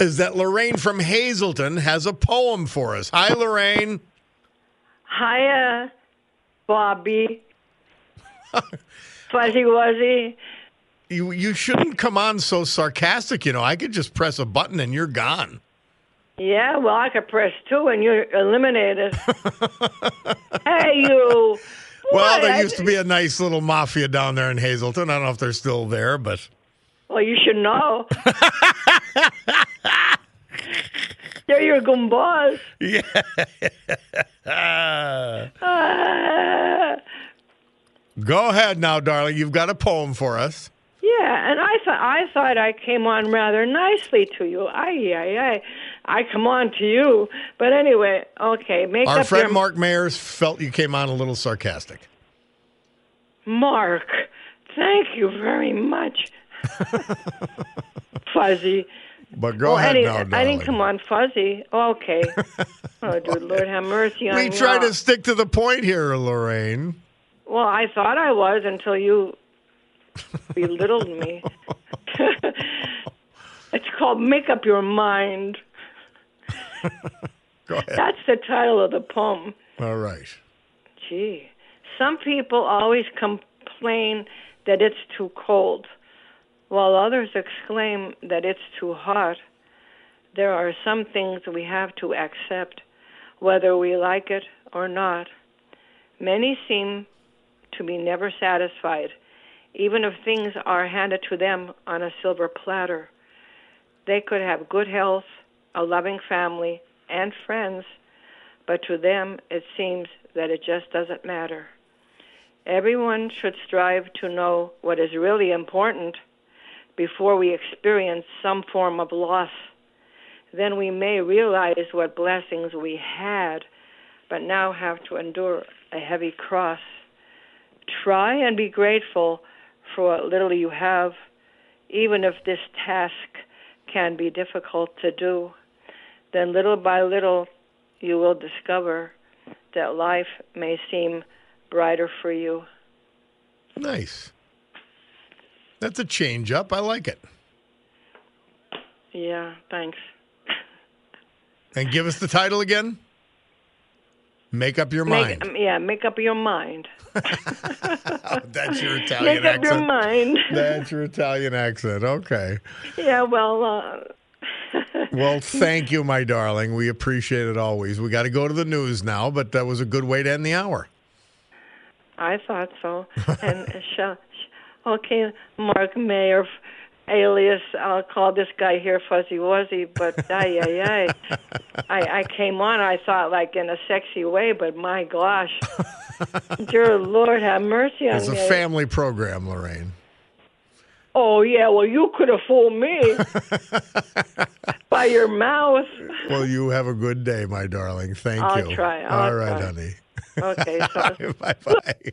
is that Lorraine from Hazleton has a poem for us. Hi, Lorraine. Hiya, uh, Bobby. Fuzzy Wuzzy. You you shouldn't come on so sarcastic. You know, I could just press a button and you're gone. Yeah, well, I could press two and you're eliminated. hey, you. Well, there used to be a nice little mafia down there in Hazleton. I don't know if they're still there, but. Well, you should know. They're your gumbas. Yeah. Uh, Go ahead now, darling. You've got a poem for us. yeah, and I thought I thought I came on rather nicely to you. Ay, ay. I come on to you, but anyway, okay. Make Our up friend your Mark Mayers felt you came on a little sarcastic. Mark. Thank you very much, Fuzzy. But go well, ahead now, I didn't come on fuzzy. Oh, okay. oh, dude, Lord have mercy on me. we try to stick to the point here, Lorraine. Well, I thought I was until you belittled me. it's called Make Up Your Mind. Go ahead. That's the title of the poem. All right. Gee. Some people always complain that it's too cold, while others exclaim that it's too hot. There are some things we have to accept, whether we like it or not. Many seem to be never satisfied, even if things are handed to them on a silver platter. They could have good health, a loving family, and friends, but to them it seems that it just doesn't matter. Everyone should strive to know what is really important before we experience some form of loss. Then we may realize what blessings we had, but now have to endure a heavy cross. Try and be grateful for what little you have, even if this task can be difficult to do. Then little by little you will discover that life may seem brighter for you. Nice. That's a change up. I like it. Yeah, thanks. And give us the title again. Make up your Make, mind. um, yeah, make up your mind. That's your Italian make up your accent. mind. That's your Italian accent. Okay. yeah, well, uh, Well, thank you, my darling. We appreciate it always. We got to go to the news now, but that was a good way to end the hour. I thought so. and uh, sh- sh- okay, Mark Mayer, alias, I'll call this guy here Fuzzy Wuzzy, but ay, ay, ay. I, I came on, I thought, like in a sexy way, but my gosh. Dear Lord, have mercy on me. It's a family program, Lorraine. Oh, yeah, well, you could have fooled me by your mouth. Well, you have a good day, my darling. Thank I'll you. try. I'll All right, try. honey. Okay, so bye bye.